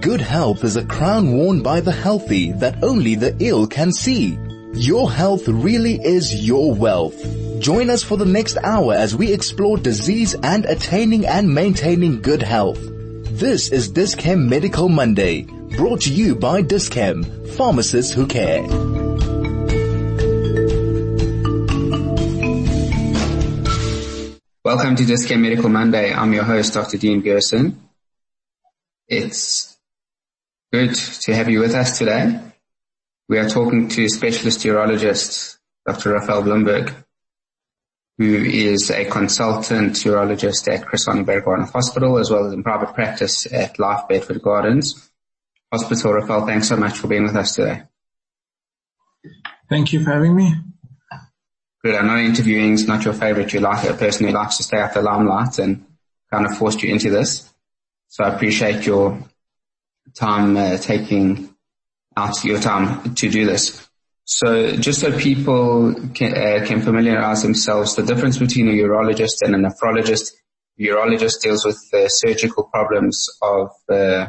Good health is a crown worn by the healthy that only the ill can see. Your health really is your wealth. Join us for the next hour as we explore disease and attaining and maintaining good health. This is Dis-Chem Medical Monday, brought to you by Dis-Chem, pharmacists who care. Welcome to Dis-Chem Medical Monday. I'm your host, Dr. Dean Gerson. It's good to have you with us today. We are talking to specialist urologist, Dr. Raphael Blumberg, who is a consultant urologist at Chris Hani Hospital, as well as in private practice at Life Bedford Gardens Hospital. Raphael, thanks so much for being with us today. Thank you for having me. Good. I know interviewing is not your favorite. You like a person who likes to stay out the limelight and kind of forced you into this. So I appreciate your time uh, taking out your time to do this. So just so people can, uh, can familiarize themselves, the difference between a urologist and a nephrologist, urologist deals with the surgical problems of uh,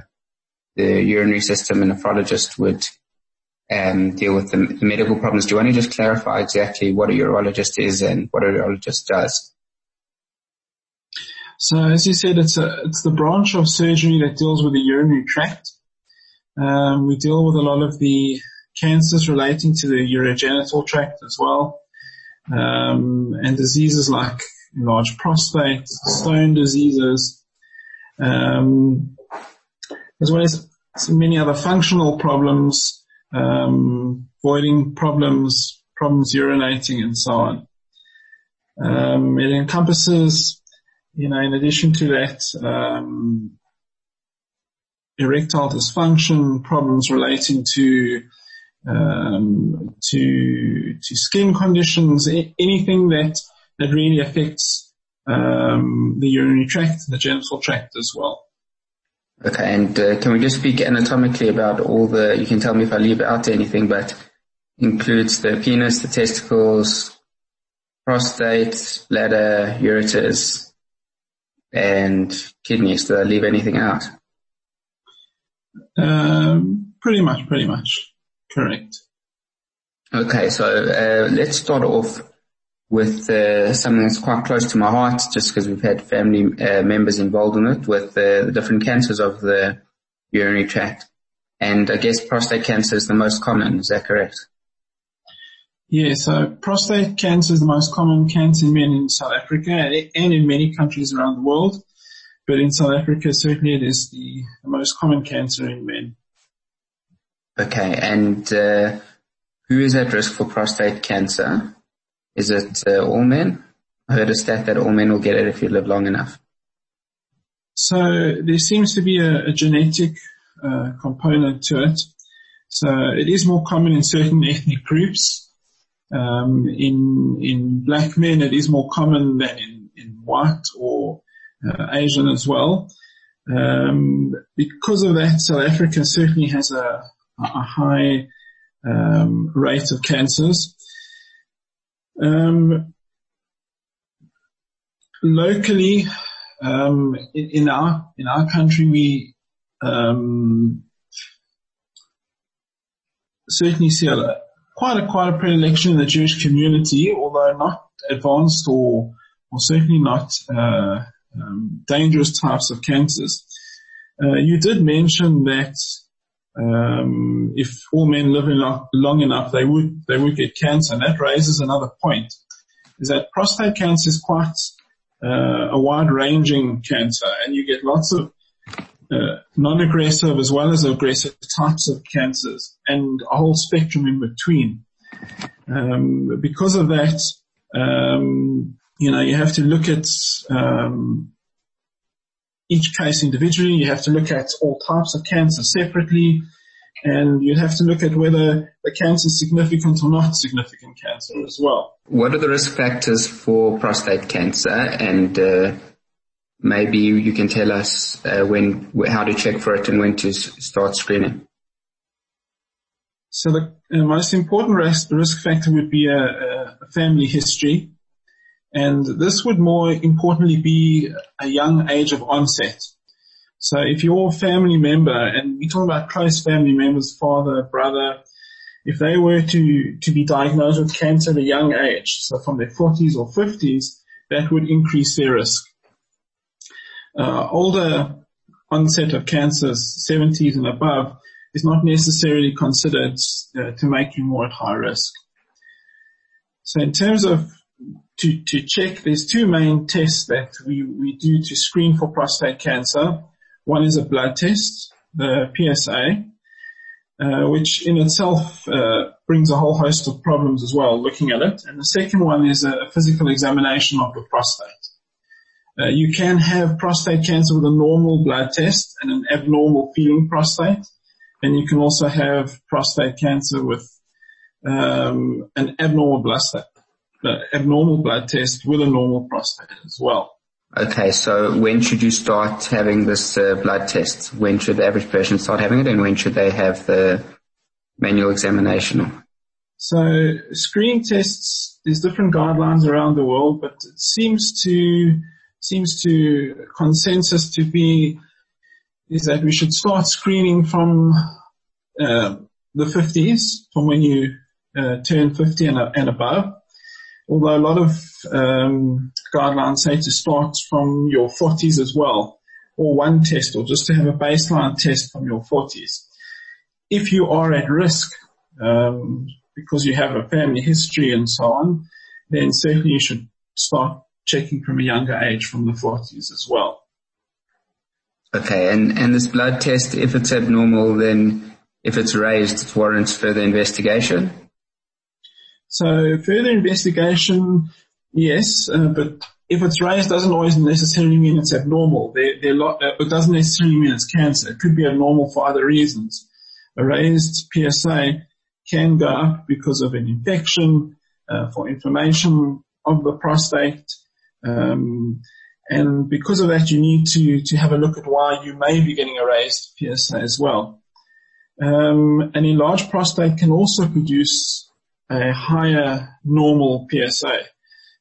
the urinary system, a nephrologist would um, deal with the, the medical problems. Do you want to just clarify exactly what a urologist is and what a urologist does? So as you said, it's a, it's the branch of surgery that deals with the urinary tract. Um, we deal with a lot of the cancers relating to the urogenital tract as well, um, and diseases like enlarged prostate, stone diseases, um, as well as many other functional problems, um, voiding problems, problems urinating, and so on. Um, it encompasses you know, in addition to that, um, erectile dysfunction, problems relating to um, to to skin conditions, anything that that really affects um, the urinary tract, the genital tract as well. Okay, and uh, can we just speak anatomically about all the? You can tell me if I leave out anything, but includes the penis, the testicles, prostate, bladder, ureters, and kidneys. Did I leave anything out? Um, pretty much, pretty much. Correct. Okay, so uh, let's start off with uh, something that's quite close to my heart, just because we've had family uh, members involved in it, with uh, the different cancers of the urinary tract. And I guess prostate cancer is the most common. Is that correct? Yeah, so prostate cancer is the most common cancer in men in South Africa and in many countries around the world. But in South Africa, certainly it is the, most common cancer in men. Okay, and uh, who is at risk for prostate cancer? Is it uh, all men? I heard a stat that all men will get it if you live long enough. So there seems to be a, a genetic uh, component to it. So it is more common in certain ethnic groups. Um, in in black men, it is more common than in, in white or Asian as well. Um, because of that, South Africa certainly has a, a high um, rate of cancers. Um, locally, um, in, in, our in our country, we um, certainly see a, quite a quite a predilection in the Jewish community, although not advanced or or certainly not uh, um, dangerous types of cancers. Uh, you did mention that um, if all men live long, long enough, they would they would get cancer, and that raises another point: is that prostate cancer is quite uh, a wide-ranging cancer, and you get lots of uh, non-aggressive as well as aggressive types of cancers and a whole spectrum in between. Um, because of that, um, you know, you have to look at um, each case individually. You have to look at all types of cancer separately, and you have to look at whether the cancer is significant or not significant cancer as well. What are the risk factors for prostate cancer, and uh, maybe you can tell us uh, when, how to check for it and when to start screening. So the uh, most important risk, risk factor would be a, a, family history. And this would more importantly be a young age of onset. So if your family member, and we're talking about close family members, father, brother, if they were to, to be diagnosed with cancer at a young age, so from their 40s or 50s, that would increase their risk. Uh, older onset of cancers, 70s and above, is not necessarily considered uh, to make you more at high risk. So in terms of to, to check, there's two main tests that we, we do to screen for prostate cancer. One is a blood test, the PSA, uh, which in itself uh, brings a whole host of problems as well, looking at it. And the second one is a physical examination of the prostate. Uh, you can have prostate cancer with a normal blood test and an abnormal feeling prostate. And you can also have prostate cancer with um, an abnormal blood, uh, abnormal blood test with a normal prostate as well. Okay, so when should you start having this uh, blood test? When should the average person start having it, and when should they have the manual examination? So screening tests, there's different guidelines around the world, but it seems to seems to consensus to be is that we should start screening from uh, the 50s, from when you uh, turn 50 and, and, above. Although a lot of um, guidelines say to start from your 40s as well, or one test, or just to have a baseline test from your 40s. If you are at risk um, because you have a family history and so on, then certainly you should start checking from a younger age from the 40s as well. Okay, and, and this blood test, if it's abnormal, then if it's raised, it warrants further investigation? So further investigation, yes, uh, but if it's raised doesn't always necessarily mean it's abnormal. They're, they're lo- uh, it doesn't necessarily mean it's cancer. It could be abnormal for other reasons. A raised PSA can go up because of an infection, uh, for inflammation of the prostate, um, and because of that, you need to, to have a look at why you may be getting a raised PSA as well. Um, an enlarged prostate can also produce a higher normal PSA.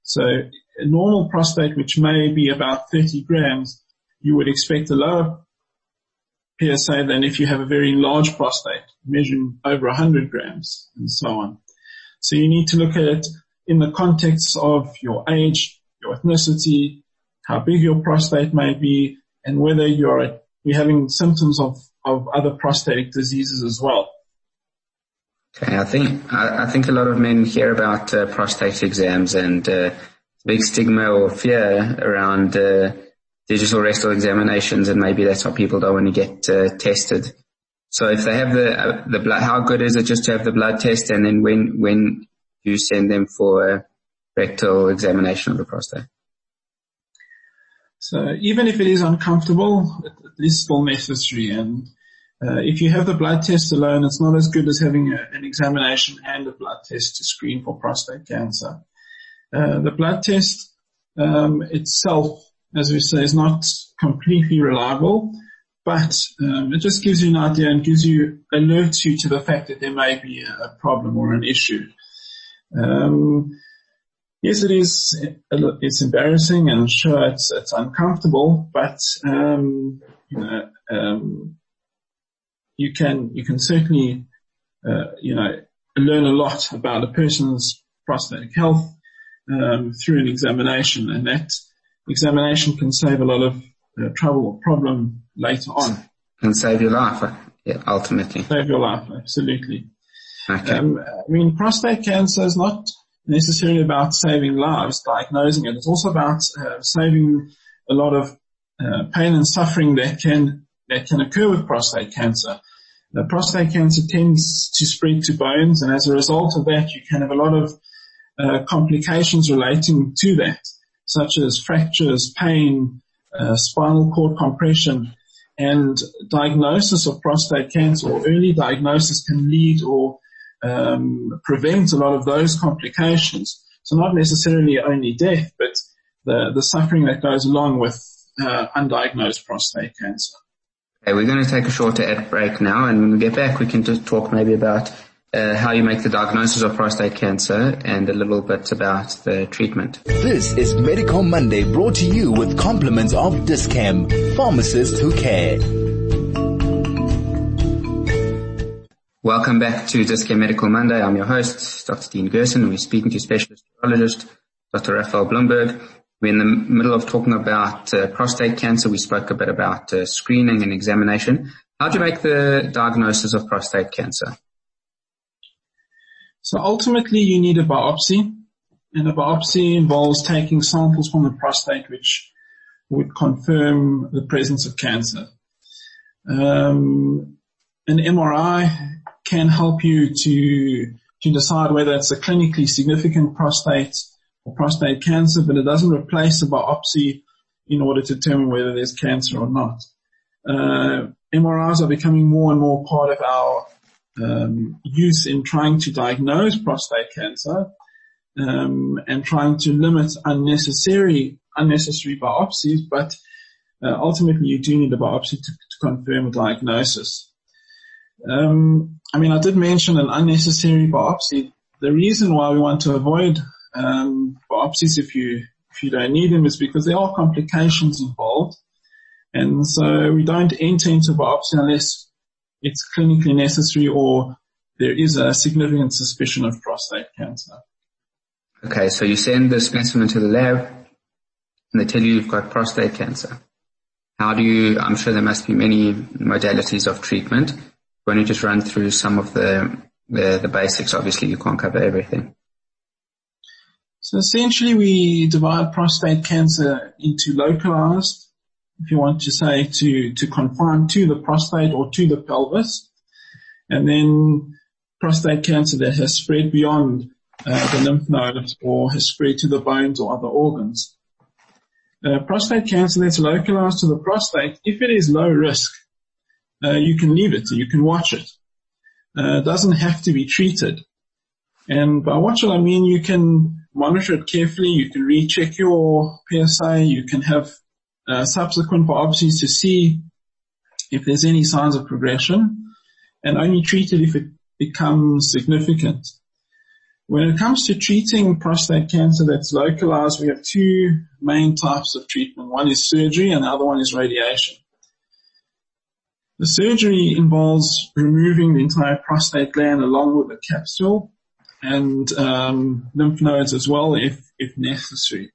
So a normal prostate, which may be about 30 grams, you would expect a lower PSA than if you have a very large prostate, measuring over 100 grams and so on. So you need to look at it in the context of your age, your ethnicity, how big your prostate may be, and whether you're, you're having symptoms of, of other prostatic diseases as well. Okay, I think I, I think a lot of men hear about uh, prostate exams and uh, big stigma or fear around uh, digital rectal examinations, and maybe that's why people don't want to get uh, tested. So if they have the uh, the blood, how good is it just to have the blood test, and then when when you send them for a rectal examination of the prostate. So even if it is uncomfortable, it is still necessary. And uh, if you have the blood test alone, it's not as good as having a, an examination and a blood test to screen for prostate cancer. Uh, the blood test um, itself, as we say, is not completely reliable, but um, it just gives you an idea and gives you alerts you to the fact that there may be a, problem or an issue. Um, yes, it is. It's embarrassing, and sure, it's it's uncomfortable. But um, you know, um, you can you can certainly uh, you know learn a lot about a person's prostatic health um, through an examination, and that examination can save a lot of uh, trouble or problem later on. And save your life, yeah, ultimately. Save your life, absolutely. Okay. Um, I mean, prostate cancer is not necessarily about saving lives, diagnosing it. It's also about uh, saving a lot of uh, pain and suffering that can that can occur with prostate cancer. The prostate cancer tends to spread to bones, and as a result of that, you can have a lot of uh, complications relating to that, such as fractures, pain, uh, spinal cord compression, and diagnosis of prostate cancer or early diagnosis can lead or um, prevent a lot of those complications. So not necessarily only death, but the, the suffering that goes along with uh, undiagnosed prostate cancer. Okay, we're going to take a shorter ad break now, and when we get back, we can just talk maybe about uh, how you make the diagnosis of prostate cancer, and a little bit about the treatment. This is Medical Monday brought to you with compliments of Dis-Chem, pharmacists who care. Welcome back to Dis-Chem Medical Monday. I'm your host, Dr. Dean Gerson, and we're speaking to specialist urologist, Dr. Raphael Blumberg. We're in the middle of talking about uh, prostate cancer. We spoke a bit about uh, screening and examination. How do you make the diagnosis of prostate cancer? So ultimately you need a biopsy and a biopsy involves taking samples from the prostate which would confirm the presence of cancer. Um, an MRI can help you to, to decide whether it's a clinically significant prostate or prostate cancer, but it doesn't replace a biopsy in order to determine whether there's cancer or not. Uh, MRIs are becoming more and more part of our um, use in trying to diagnose prostate cancer um, and trying to limit unnecessary unnecessary biopsies, but uh, ultimately you do need a biopsy to, to confirm a diagnosis. Um, I mean, I did mention an unnecessary biopsy. The reason why we want to avoid um, biopsies if you if you don't need them is because there are complications involved, and so we don't enter into biopsy unless it's clinically necessary or there is a significant suspicion of prostate cancer. Okay, so you send the specimen to the lab and they tell you you've got prostate cancer. How do you, I'm sure there must be many modalities of treatment. Why don't you just run through some of the, the, the basics? Obviously you can't cover everything. So essentially we divide prostate cancer into localized if you want to say, to, to confine to the prostate or to the pelvis. And then prostate cancer that has spread beyond uh, the lymph nodes or has spread to the bones or other organs. Uh, prostate cancer that's localized to the prostate, if it is low risk, uh, you can leave it, you can watch it. Uh, it doesn't have to be treated. And by watch it, I mean you can monitor it carefully, you can recheck your PSA, you can have uh, subsequent biopsies to see if there's any signs of progression and only treat it if it becomes significant. When it comes to treating prostate cancer that's localized, we have two main types of treatment. One is surgery and the other one is radiation. The surgery involves removing the entire prostate gland along with the capsule and um, lymph nodes as well if, if necessary.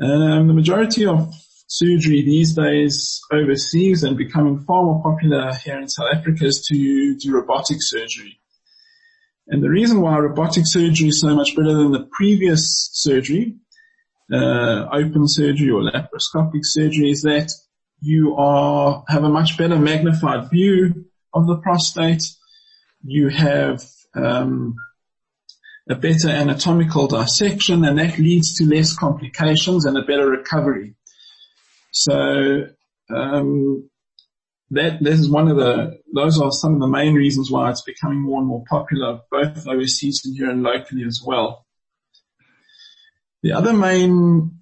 Um, the majority of surgery these days overseas and becoming far more popular here in South Africa is to do robotic surgery. And the reason why robotic surgery is so much better than the previous surgery, uh, open surgery or laparoscopic surgery is that you are, have a much better magnified view of the prostate. You have, um, a better anatomical dissection and that leads to less complications and a better recovery. So um, that this is one of the those are some of the main reasons why it's becoming more and more popular, both overseas and here and locally as well. The other main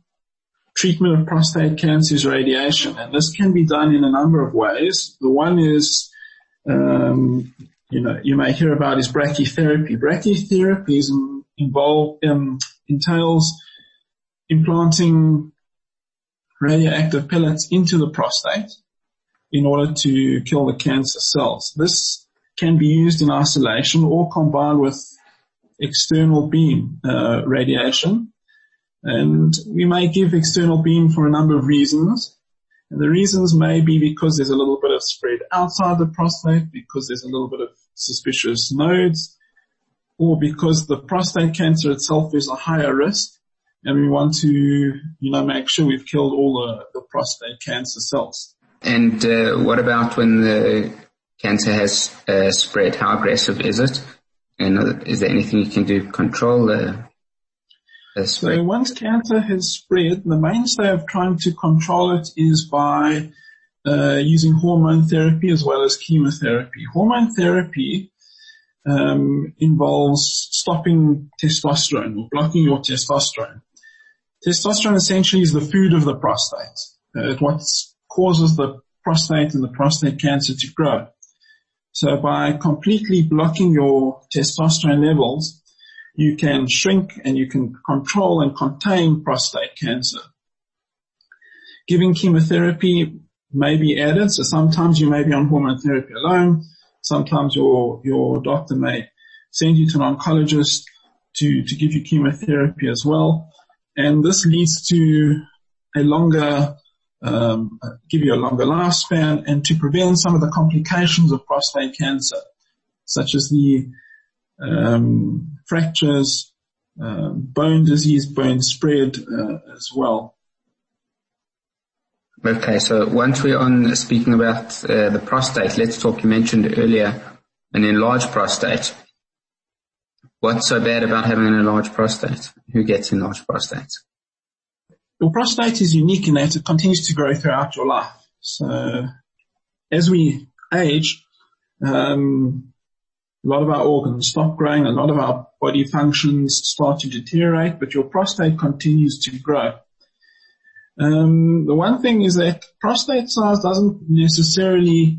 treatment of prostate cancer is radiation, and this can be done in a number of ways. The one is, um, you know, you may hear about is brachytherapy. Brachytherapy is involved um, entails implanting radioactive pellets into the prostate in order to kill the cancer cells. This can be used in isolation or combined with external beam uh, radiation. And we may give external beam for a number of reasons. And the reasons may be because there's a little of spread outside the prostate, because there's a little bit of suspicious nodes, or because the prostate cancer itself is a higher risk and we want to, you know, make sure we've killed all the, the prostate cancer cells. And uh, what about when the cancer has uh, spread? How aggressive is it? And uh, is there anything you can do to control the, the spread? So once cancer has spread, the mainstay of trying to control it is by uh, using hormone therapy as well as chemotherapy. Hormone therapy um, involves stopping testosterone or blocking your testosterone. Testosterone essentially is the food of the prostate. Uh, what causes the prostate and the prostate cancer to grow. So by completely blocking your testosterone levels, you can shrink and you can control and contain prostate cancer. Giving chemotherapy may be added. So sometimes you may be on hormone therapy alone. Sometimes your, your doctor may send you to an oncologist to, to give you chemotherapy as well. And this leads to a longer, um, give you a longer lifespan and to prevent some of the complications of prostate cancer, such as the um, fractures, um, bone disease, bone spread uh, as well. Okay, so once we're on speaking about uh, the prostate, let's talk. You mentioned earlier an enlarged prostate. What's so bad about having an enlarged prostate? Who gets enlarged prostates? Your prostate is unique in that it continues to grow throughout your life. So as we age, um, a lot of our organs stop growing, a lot of our body functions start to deteriorate, but your prostate continues to grow. Um, the one thing is that prostate size doesn't necessarily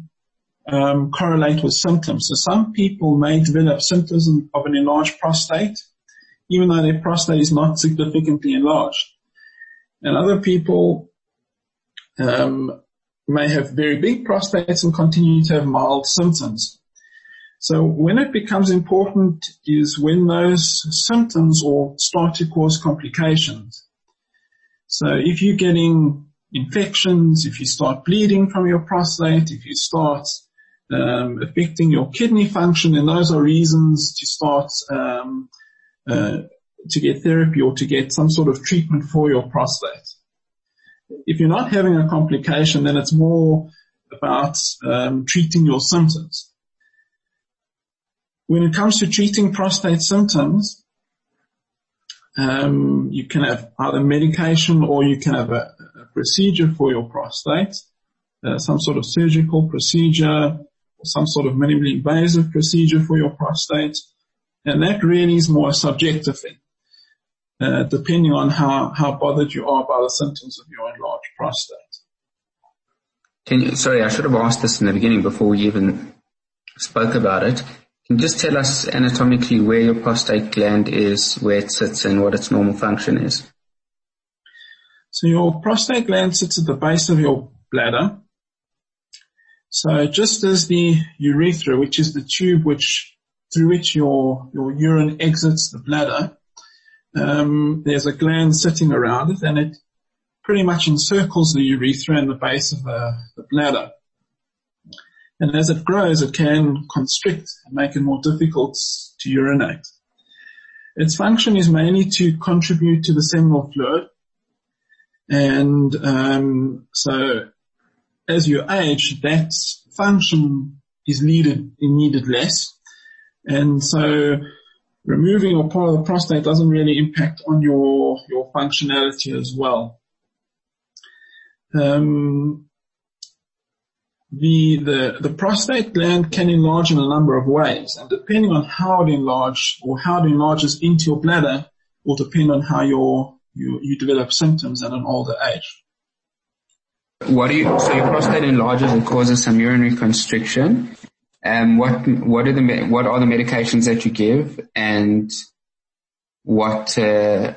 um, correlate with symptoms. So some people may develop symptoms of an enlarged prostate, even though their prostate is not significantly enlarged. And other people um, may have very big prostates and continue to have mild symptoms. So when it becomes important is when those symptoms or start to cause complications. So if you're getting infections, if you start bleeding from your prostate, if you start um, affecting your kidney function, then those are reasons to start um, uh, to get therapy or to get some sort of treatment for your prostate. If you're not having a complication, then it's more about um, treating your symptoms. When it comes to treating prostate symptoms, um, you can have either medication or you can have a, a procedure for your prostate, uh, some sort of surgical procedure, some sort of minimally invasive procedure for your prostate. And that really is more a subjective thing, uh, depending on how, how bothered you are by the symptoms of your enlarged prostate. Can you, sorry, I should have asked this in the beginning before we even spoke about it. Can you just tell us anatomically where your prostate gland is, where it sits and what its normal function is? So your prostate gland sits at the base of your bladder. So just as the urethra, which is the tube which, through which your, your urine exits the bladder, um, there's a gland sitting around it and it pretty much encircles the urethra and the base of the, the bladder. And as it grows, it can constrict and make it more difficult to urinate. Its function is mainly to contribute to the seminal fluid. And um, so as you age, that function is needed, needed less. And so removing a part of the prostate doesn't really impact on your, your functionality as well. Um, the, the, the prostate gland can enlarge in a number of ways and depending on how it enlarges or how it enlarges into your bladder will depend on how your, you, you develop symptoms at an older age. What do you, so your prostate enlarges and causes some urinary constriction. And what, what are the, what are the medications that you give and what, uh,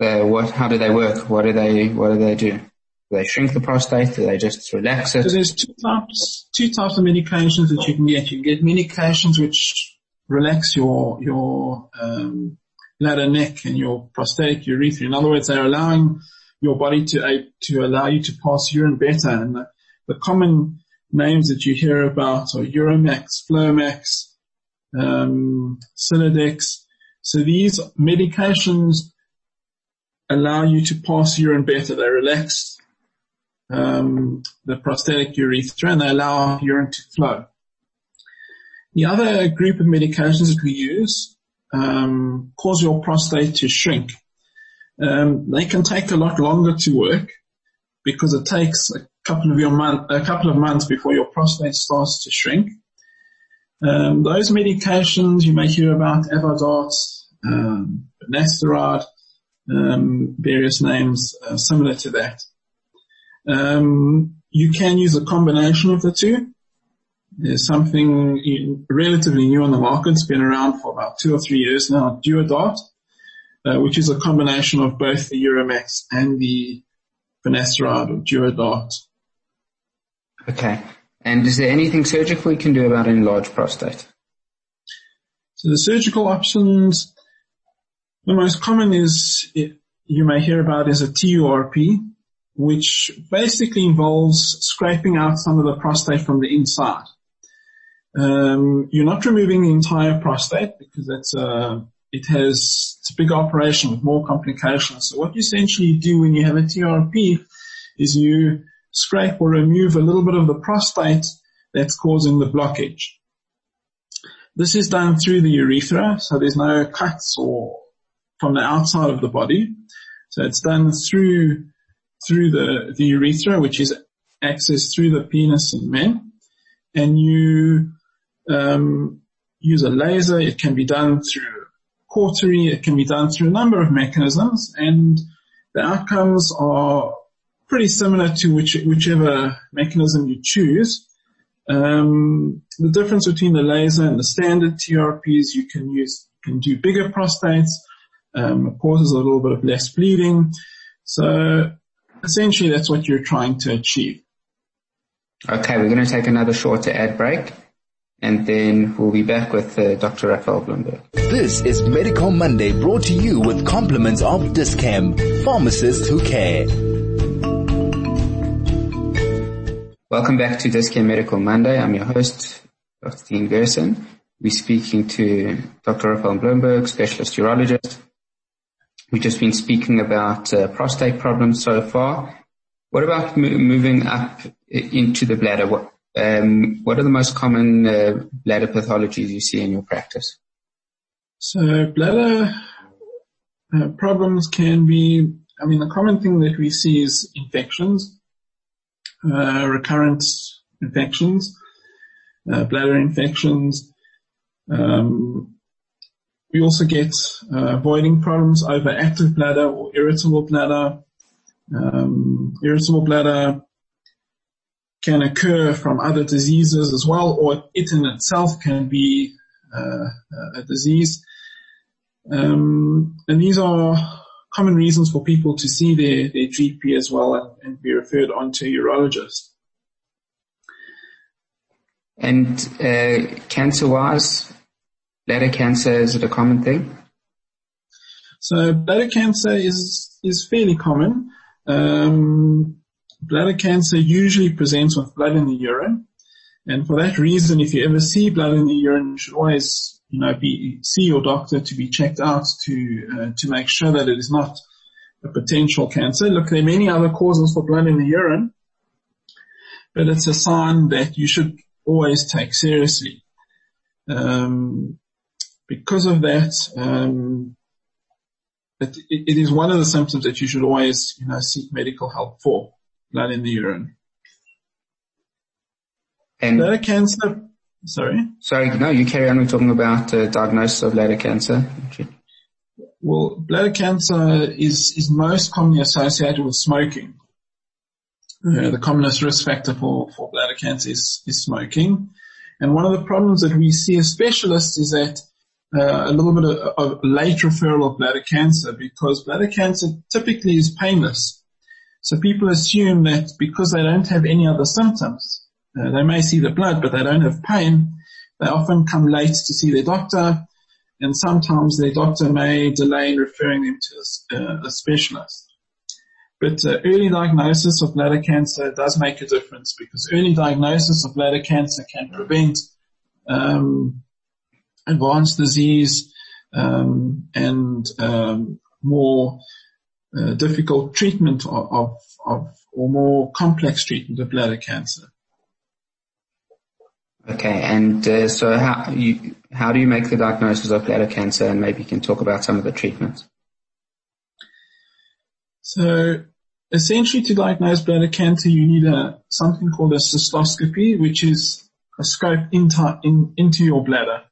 uh, what, how do they work? What do they, what do they do? Do they shrink the prostate? Do they just relax it? So there's two types, two types of medications that you can get. You can get medications which relax your, your, um, bladder neck and your prostatic urethra. In other words, they're allowing your body to, uh, to allow you to pass urine better. And the, the common names that you hear about are Uramax, Flomax, um. So these medications allow you to pass urine better. They relax um, the prostatic urethra and they allow urine to flow. The other group of medications that we use um, cause your prostate to shrink. Um, they can take a lot longer to work because it takes a couple of your month, a couple of months before your prostate starts to shrink. Um, those medications you may hear about Avodart, um, um, various names uh, similar to that. Um, you can use a combination of the two. There's something relatively new on the market. It's been around for about two or three years now, Duodart, uh, which is a combination of both the Uramax and the finasteride or Duodart. Okay. And is there anything surgical you can do about enlarged prostate? So the surgical options, the most common is you may hear about is a TURP, which basically involves scraping out some of the prostate from the inside. Um, you're not removing the entire prostate because that's a, it has, it's a big operation with more complications. So what you essentially do when you have a TURP is you scrape or remove a little bit of the prostate that's causing the blockage. This is done through the urethra, so there's no cuts or from the outside of the body. So it's done through, through the, the urethra, which is accessed through the penis in men. And you, um, use a laser. It can be done through cautery. It can be done through a number of mechanisms and the outcomes are pretty similar to which, whichever mechanism you choose. Um, the difference between the laser and the standard TURPs, you can use, can do bigger prostates, um, causes a little bit of less bleeding. So essentially that's what you're trying to achieve. Okay, we're going to take another shorter ad break and then we'll be back with uh, Dr. Raphael Blumberg. This is Medical Monday brought to you with compliments of Dis-Chem, pharmacists who care. Welcome back to Dis-Chem Medical Monday. I'm your host, Dr. Dean Gerson. We're speaking to Dr. Raphael Blumberg, specialist urologist. We've just been speaking about uh, prostate problems so far. What about moving up into the bladder? What, um, what are the most common uh, bladder pathologies you see in your practice? So bladder uh, problems can be, I mean, the common thing that we see is infections, uh, recurrent infections, uh, bladder infections. Um, we also get uh, voiding problems, overactive bladder or irritable bladder. Um, irritable bladder can occur from other diseases as well, or it in itself can be uh, a disease. Um, and these are common reasons for people to see their, their GP as well and, and be referred on to a urologist. And uh, cancer-wise, bladder cancer is it a common thing? So bladder cancer is is fairly common. Um, bladder cancer usually presents with blood in the urine. And for that reason, if you ever see blood in the urine, you should always, you know, be, see your doctor to be checked out to, uh, to make sure that it is not a potential cancer. Look, there are many other causes for blood in the urine, but it's a sign that you should always take seriously. Um, because of that, um, it, it is one of the symptoms that you should always, you know, seek medical help for blood in the urine. And bladder cancer, sorry? Sorry, no, you carry on. We're talking about uh, diagnosis of bladder cancer. Well, bladder cancer is, is most commonly associated with smoking. Uh, the commonest risk factor for, for bladder cancer is, is smoking. And one of the problems that we see as specialists is that a little bit of, of late referral of bladder cancer because bladder cancer typically is painless. So people assume that because they don't have any other symptoms, uh, they may see the blood, but they don't have pain. They often come late to see their doctor, and sometimes their doctor may delay in referring them to a, uh, a specialist. But uh, early diagnosis of bladder cancer does make a difference because early diagnosis of bladder cancer can prevent um, advanced disease um, and um, more uh, difficult treatment of, of, of, or more complex treatment of bladder cancer. Okay, and uh, so how you how do you make the diagnosis of bladder cancer, and maybe you can talk about some of the treatments. So essentially, to diagnose bladder cancer, you need a something called a cystoscopy, which is a scope into in, into your bladder.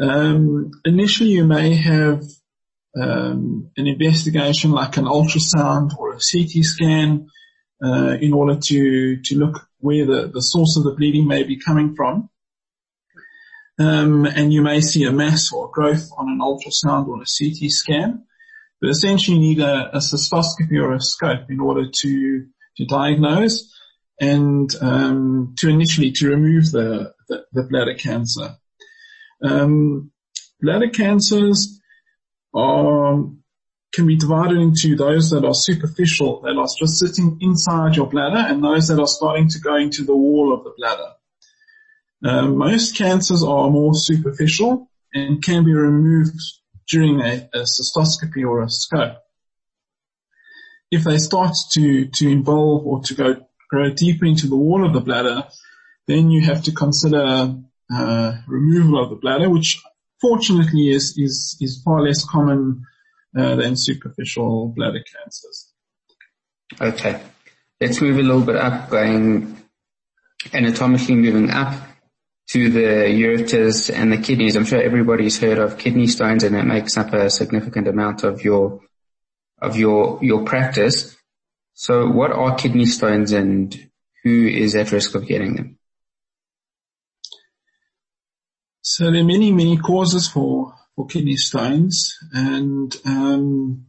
Um, initially, you may have um, an investigation like an ultrasound or a CT scan uh, in order to to look where the, the source of the bleeding may be coming from. Um, and you may see a mass or growth on an ultrasound or a CT scan. But essentially you need a, a cystoscopy or a scope in order to, to diagnose and um, to initially to remove the, the, the bladder cancer. Um, bladder cancers are can be divided into those that are superficial, that are just sitting inside your bladder, and those that are starting to go into the wall of the bladder. Um, most cancers are more superficial and can be removed during a, a cystoscopy or a scope. If they start to, to involve or to go grow deeper into the wall of the bladder, then you have to consider uh, removal of the bladder, which fortunately is is is far less common uh, than superficial bladder cancers. Okay, let's move a little bit up, going anatomically moving up to the ureters and the kidneys. I'm sure everybody's heard of kidney stones, and it makes up a significant amount of your of your your practice. So, what are kidney stones, and who is at risk of getting them? So there are many, many causes for, for kidney stones and, um,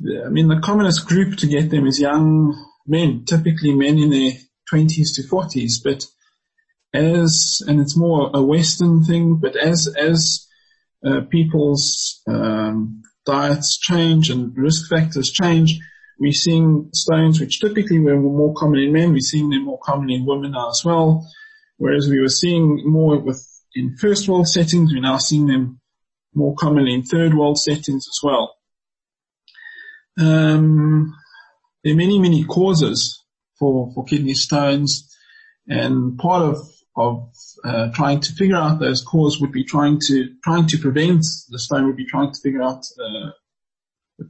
I mean, the commonest group to get them is young men, typically men in their 20s to 40s, but as, and it's more a Western thing, but as, as, uh, people's, um, diets change and risk factors change, we're seeing stones which typically were more common in men, we're seeing them more commonly in women now as well. Whereas we were seeing more with in first world settings. We're now seeing them more commonly in third world settings as well. Um, there are many, many causes for, for kidney stones and part of, of uh, trying to figure out those causes would be trying to, trying to prevent the stone would be trying to figure out, uh,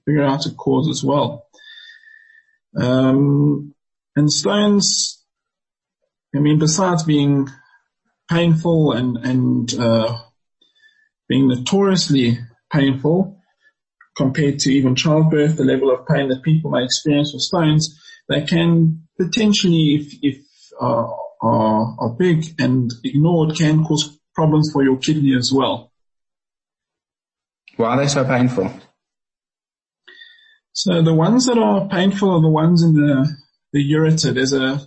figure out a cause as well. Um, and stones, I mean, besides being painful and, and uh, being notoriously painful compared to even childbirth, the level of pain that people may experience with stones, they can potentially, if, if uh, are, are big and ignored, can cause problems for your kidney as well. Why are they so painful? So the ones that are painful are the ones in the, the ureter. There's a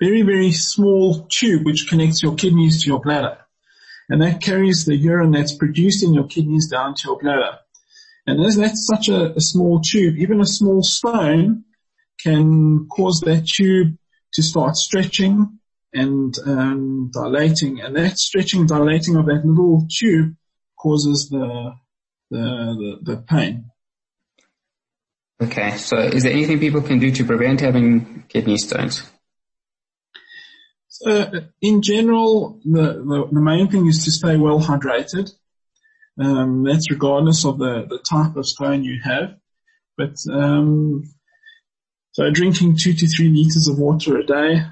very, very small tube which connects your kidneys to your bladder. And that carries the urine that's produced in your kidneys down to your bladder. And as that's such a, a small tube, even a small stone can cause that tube to start stretching and um, dilating. And that stretching, dilating of that little tube causes the, the, the, the pain. Okay, so is there anything people can do to prevent having kidney stones? Uh, in general, the, the, the, main thing is to stay well hydrated. Um, that's regardless of the, the type of stone you have. But um, so drinking two to three liters of water a day,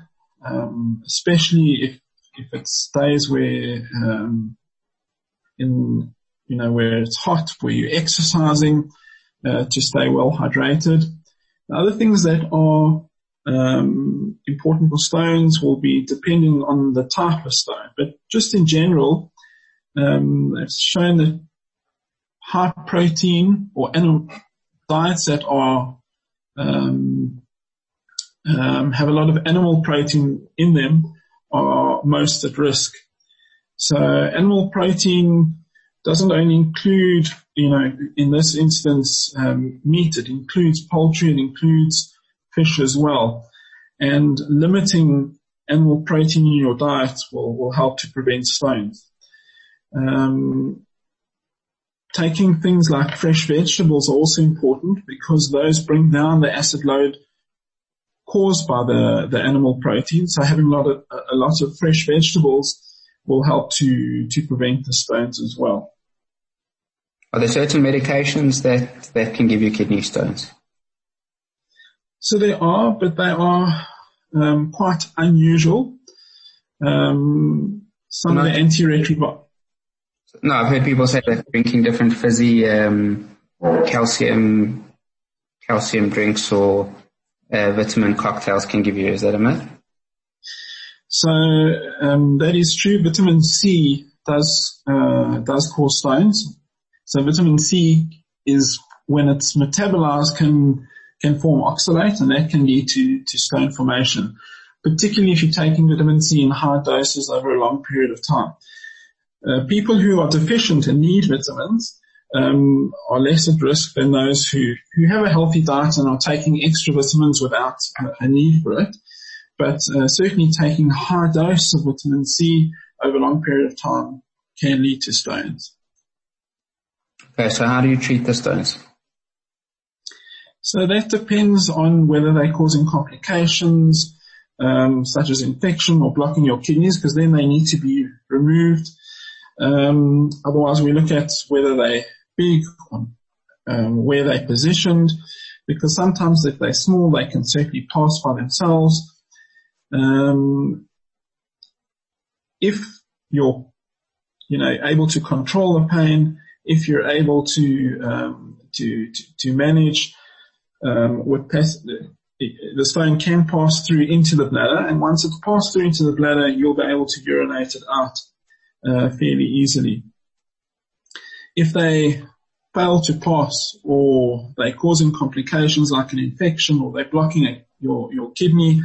um, especially if if it stays where um, in you know where it's hot, where you're exercising, uh, to stay well hydrated. The other things that are um, important for stones will be depending on the type of stone, but just in general, um, it's shown that high protein or animal diets that are um, um, have a lot of animal protein in them are most at risk. So animal protein doesn't only include, you know, in this instance, um, meat. It includes poultry. It includes fish as well. And limiting animal protein in your diet will, will help to prevent stones. Um, taking things like fresh vegetables are also important because those bring down the acid load caused by the, the animal protein. So having a lot of, a lot of fresh vegetables will help to, to prevent the stones as well. Are there certain medications that, that can give you kidney stones? So they are, but they are um, quite unusual. Um, some of the antiretrovirals. No, I've heard people say that drinking different fizzy um, calcium calcium drinks or uh, vitamin cocktails can give you. Is that a myth? So um, that is true. Vitamin C does uh, does cause stones. So vitamin C is when it's metabolized can can form oxalate, and that can lead to to stone formation. Particularly if you're taking vitamin C in high doses over a long period of time. Uh, people who are deficient and need vitamins um, are less at risk than those who, who have a healthy diet and are taking extra vitamins without a, need for it. But uh, certainly taking high dose of vitamin C over a long period of time can lead to stones. Okay, so how do you treat the stones? So that depends on whether they're causing complications, um, such as infection or blocking your kidneys, because then they need to be removed. Um, otherwise, we look at whether they're big, um, where they're positioned, because sometimes if they're small, they can certainly pass by themselves. Um, if you're, you know, able to control the pain, if you're able to um, to, to, to manage um, pest, the stone can pass through into the bladder, and once it's passed through into the bladder, you'll be able to urinate it out uh, fairly easily. If they fail to pass, or they're causing complications like an infection, or they're blocking a, your your kidney,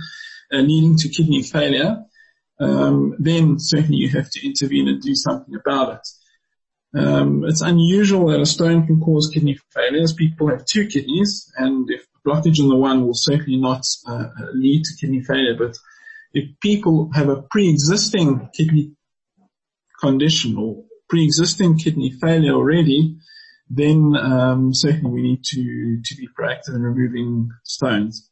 uh, leading to kidney failure, um, then certainly you have to intervene and do something about it. Um, it's unusual that a stone can cause kidney failures. People have two kidneys, and if blockage in the one will certainly not uh, lead to kidney failure. But if people have a pre-existing kidney condition or pre-existing kidney failure already, then um, certainly we need to to be proactive in removing stones.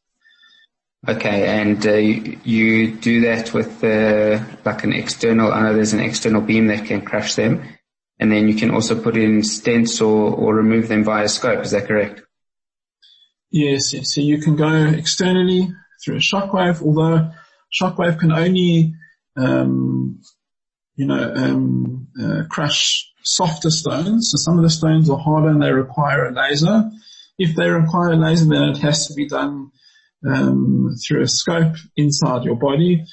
Okay, and uh, you do that with uh, like an external. I know there's an external beam that can crush them and then you can also put in stents or, or remove them via scope. Is that correct? Yes, yes. So you can go externally through a shockwave, although shockwave can only, um, you know, um, uh, crush softer stones. So some of the stones are harder and they require a laser. If they require a laser, then it has to be done um, through a scope inside your body,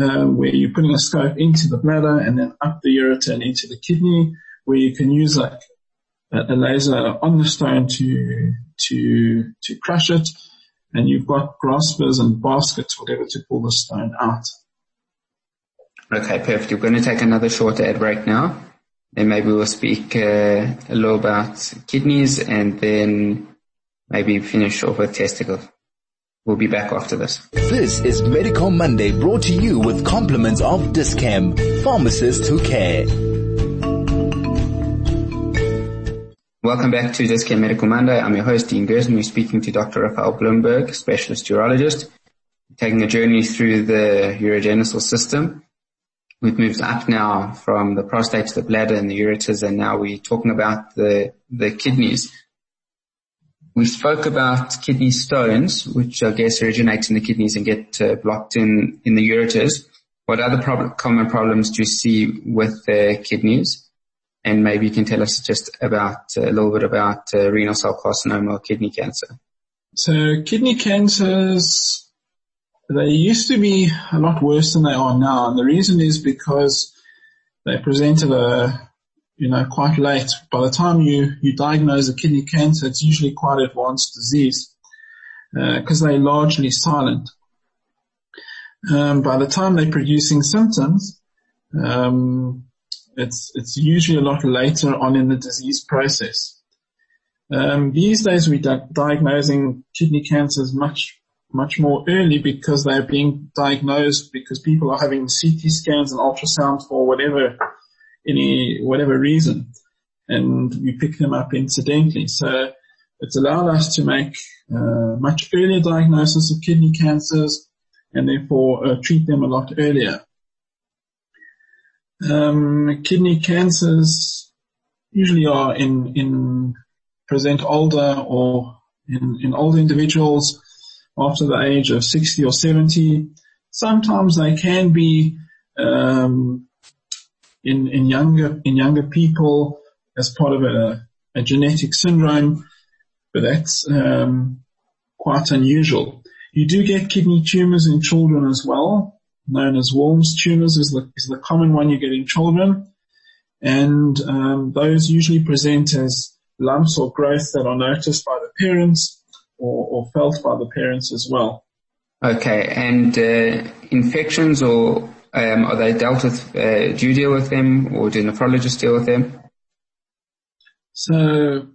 uh, where you're putting a scope into the bladder and then up the ureter and into the kidney where you can use like a laser on the stone to, to, to crush it. And you've got graspers and baskets, whatever to pull the stone out. Okay, perfect. We're going to take another short ad break now. Then maybe we'll speak uh, a little about kidneys and then maybe finish off with testicles. We'll be back after this. This is Medical Monday brought to you with compliments of Dis-Chem, pharmacists who care. Welcome back to Dis-Chem Medical Monday. I'm your host, Dean Gerson. We're speaking to Dr. Raphael Blumberg, specialist urologist, taking a journey through the urogenital system. We've moved up now from the prostate to the bladder and the ureters, and now we're talking about the, the kidneys. We spoke about kidney stones, which I guess originate in the kidneys and get uh, blocked in, in the ureters. What other prob- common problems do you see with the kidneys? And maybe you can tell us just about uh, a little bit about uh, renal cell carcinoma or kidney cancer. So kidney cancers, they used to be a lot worse than they are now, and the reason is because they presented a, you know, quite late. By the time you you diagnose a kidney cancer, it's usually quite advanced disease because uh, they're largely silent. Um, by the time they're producing symptoms, um, it's, it's usually a lot later on in the disease process. Um, these days we're di- diagnosing kidney cancers much, much more early because they're being diagnosed because people are having CT scans and ultrasounds for whatever, any, whatever reason. And we pick them up incidentally. So it's allowed us to make uh, much earlier diagnosis of kidney cancers and therefore uh, treat them a lot earlier. Um, kidney cancers usually are in, in present older or in, in older individuals after the age of 60 or 70. Sometimes they can be um, in, in younger in younger people as part of a, a genetic syndrome, but that's um, quite unusual. You do get kidney tumors in children as well, known as Wilms tumors is the, is the common one you get in children. And um, those usually present as lumps or growths that are noticed by the parents or, or felt by the parents as well. Okay, and uh, infections or um, are they dealt with? Uh, do you deal with them, or do nephrologists deal with them? So,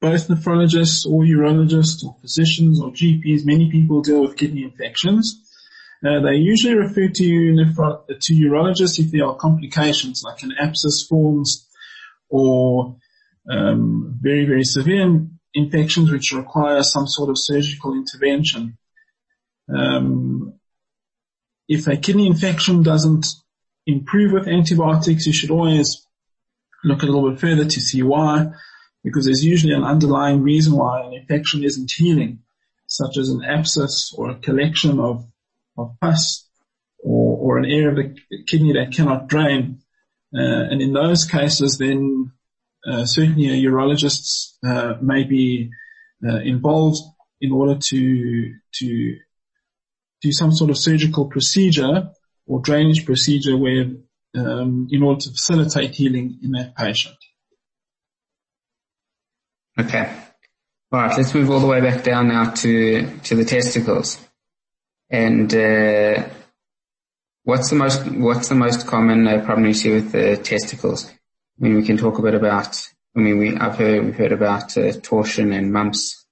both nephrologists or urologists or physicians or GPs, many people deal with kidney infections. Uh, they usually refer to, nephro- to urologists if there are complications like an abscess forms or um, very, very severe infections which require some sort of surgical intervention. Um, if a kidney infection doesn't improve with antibiotics, you should always look a little bit further to see why, because there's usually an underlying reason why an infection isn't healing, such as an abscess or a collection of, of pus or, or an area of the kidney that cannot drain. Uh, and in those cases, then uh, certainly a urologist uh, may be uh, involved in order to to do some sort of surgical procedure or drainage procedure where um, in order to facilitate healing in that patient. Okay. All right. Let's move all the way back down now to to the testicles. And uh, what's the most what's the most common uh, problem you see with the testicles? I mean, we can talk a bit about. I mean, we I've heard we've heard about uh, torsion and mumps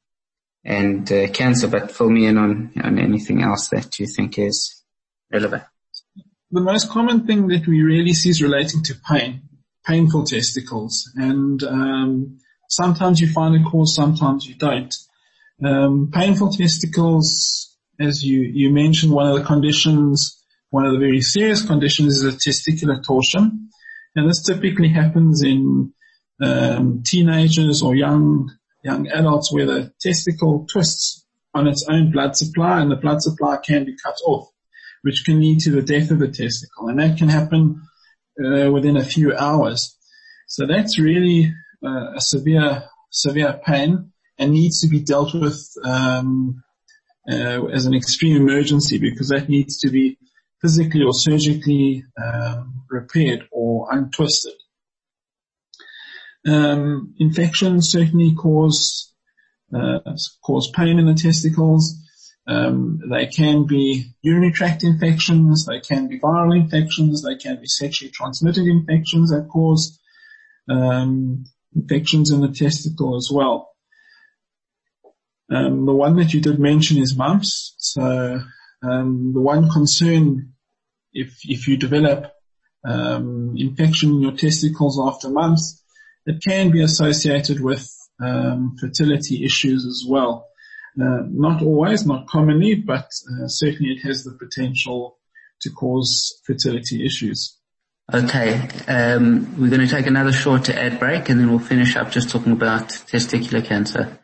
and uh, cancer, but fill me in on, on anything else that you think is relevant. The most common thing that we really see is relating to pain, painful testicles, and um, sometimes you find a cause, sometimes you don't. Um, painful testicles, as you, you mentioned, one of the conditions, one of the very serious conditions is a testicular torsion, and this typically happens in um, teenagers or young young adults where the testicle twists on its own blood supply and the blood supply can be cut off, which can lead to the death of the testicle. And that can happen uh, within a few hours. So that's really uh, a severe, severe pain and needs to be dealt with um, uh, as an extreme emergency because that needs to be physically or surgically um, repaired or untwisted. Um, infections certainly cause uh, cause pain in the testicles. Um, they can be urinary tract infections. They can be viral infections. They can be sexually transmitted infections that cause um, infections in the testicle as well. Um, the one that you did mention is mumps. So um, the one concern, if if you develop um, infection in your testicles after mumps, it can be associated with um, fertility issues as well. Uh, not always, not commonly, but uh, certainly it has the potential to cause fertility issues. Okay, um, we're going to take another short ad break and then we'll finish up just talking about testicular cancer.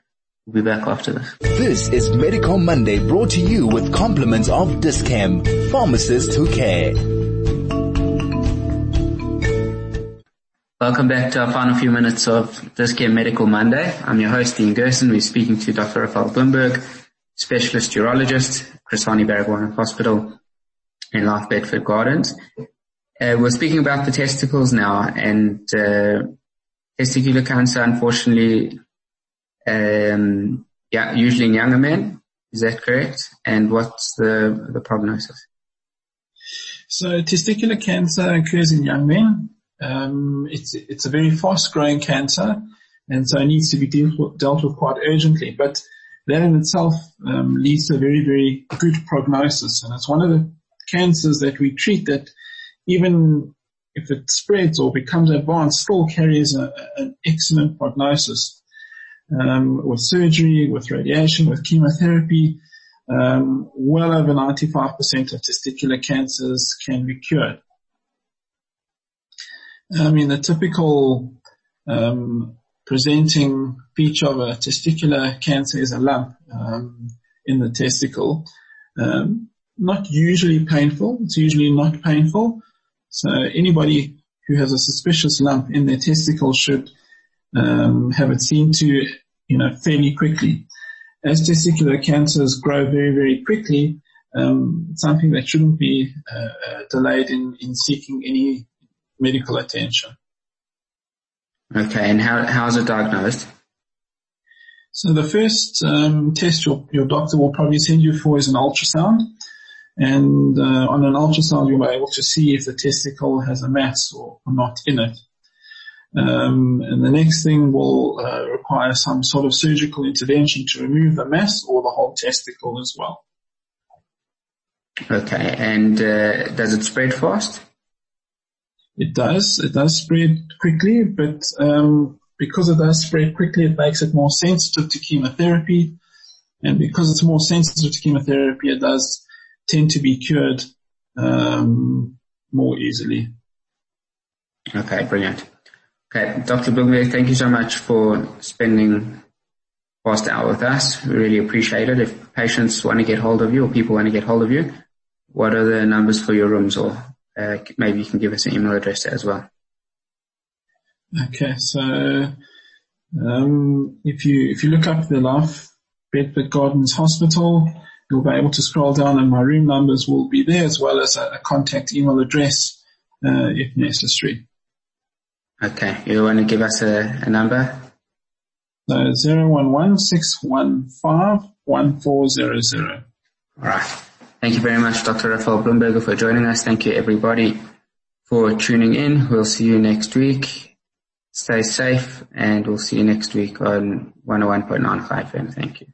We'll be back after this. This is Medical Monday brought to you with compliments of Dis-Chem, pharmacists who care. Welcome back to our final few minutes of Dis-Chem Medical Monday. I'm your host, Dean Gerson. We're speaking to Dr. Raphael Blumberg, specialist urologist, Chris Hani Baragwanath Hospital in Life Bedford Gardens. Uh, we're speaking about the testicles now and uh, testicular cancer, unfortunately, um, yeah, usually in younger men. Is that correct? And what's the, the prognosis? So testicular cancer occurs in young men um, it's it's a very fast growing cancer, and so it needs to be dealt with, dealt with quite urgently. But that in itself um, leads to a very very good prognosis, and it's one of the cancers that we treat that even if it spreads or becomes advanced, still carries a, an excellent prognosis. Um, with surgery, with radiation, with chemotherapy, um, well over 95% of testicular cancers can be cured. I mean, the typical um, presenting feature of a testicular cancer is a lump um, in the testicle. Um, not usually painful. It's usually not painful. So anybody who has a suspicious lump in their testicle should um, have it seen to, you know, fairly quickly. as testicular cancers grow very, very quickly, um, something that shouldn't be uh, uh, delayed in, in seeking any medical attention. Okay, and how how is it diagnosed? So the first um, test your, your doctor will probably send you for is an ultrasound. And uh, on an ultrasound, you'll be able to see if the testicle has a mass or, or not in it. Um, and the next thing will uh, require some sort of surgical intervention to remove the mass or the whole testicle as well. Okay, and uh, does it spread fast? It does. It does spread quickly, but um, because it does spread quickly, it makes it more sensitive to chemotherapy. And because it's more sensitive to chemotherapy, it does tend to be cured um, more easily. Okay, brilliant. Okay, Dr. Blumberg, thank you so much for spending past hour with us. We really appreciate it. If patients want to get hold of you or people want to get hold of you, what are the numbers for your rooms or uh, maybe you can give us an email address as well. Okay, so um, if you if you look up the Life Bedford Gardens Hospital, you'll be able to scroll down and my room numbers will be there as well as a, a contact email address uh, if necessary. Okay, you want to give us a, a number? So zero one one six one five one four zero zero. All right. Thank you very much, Dr. Raphael Bloemberger, for joining us. Thank you, everybody, for tuning in. We'll see you next week. Stay safe, and we'll see you next week on 101.9 FM. Thank you.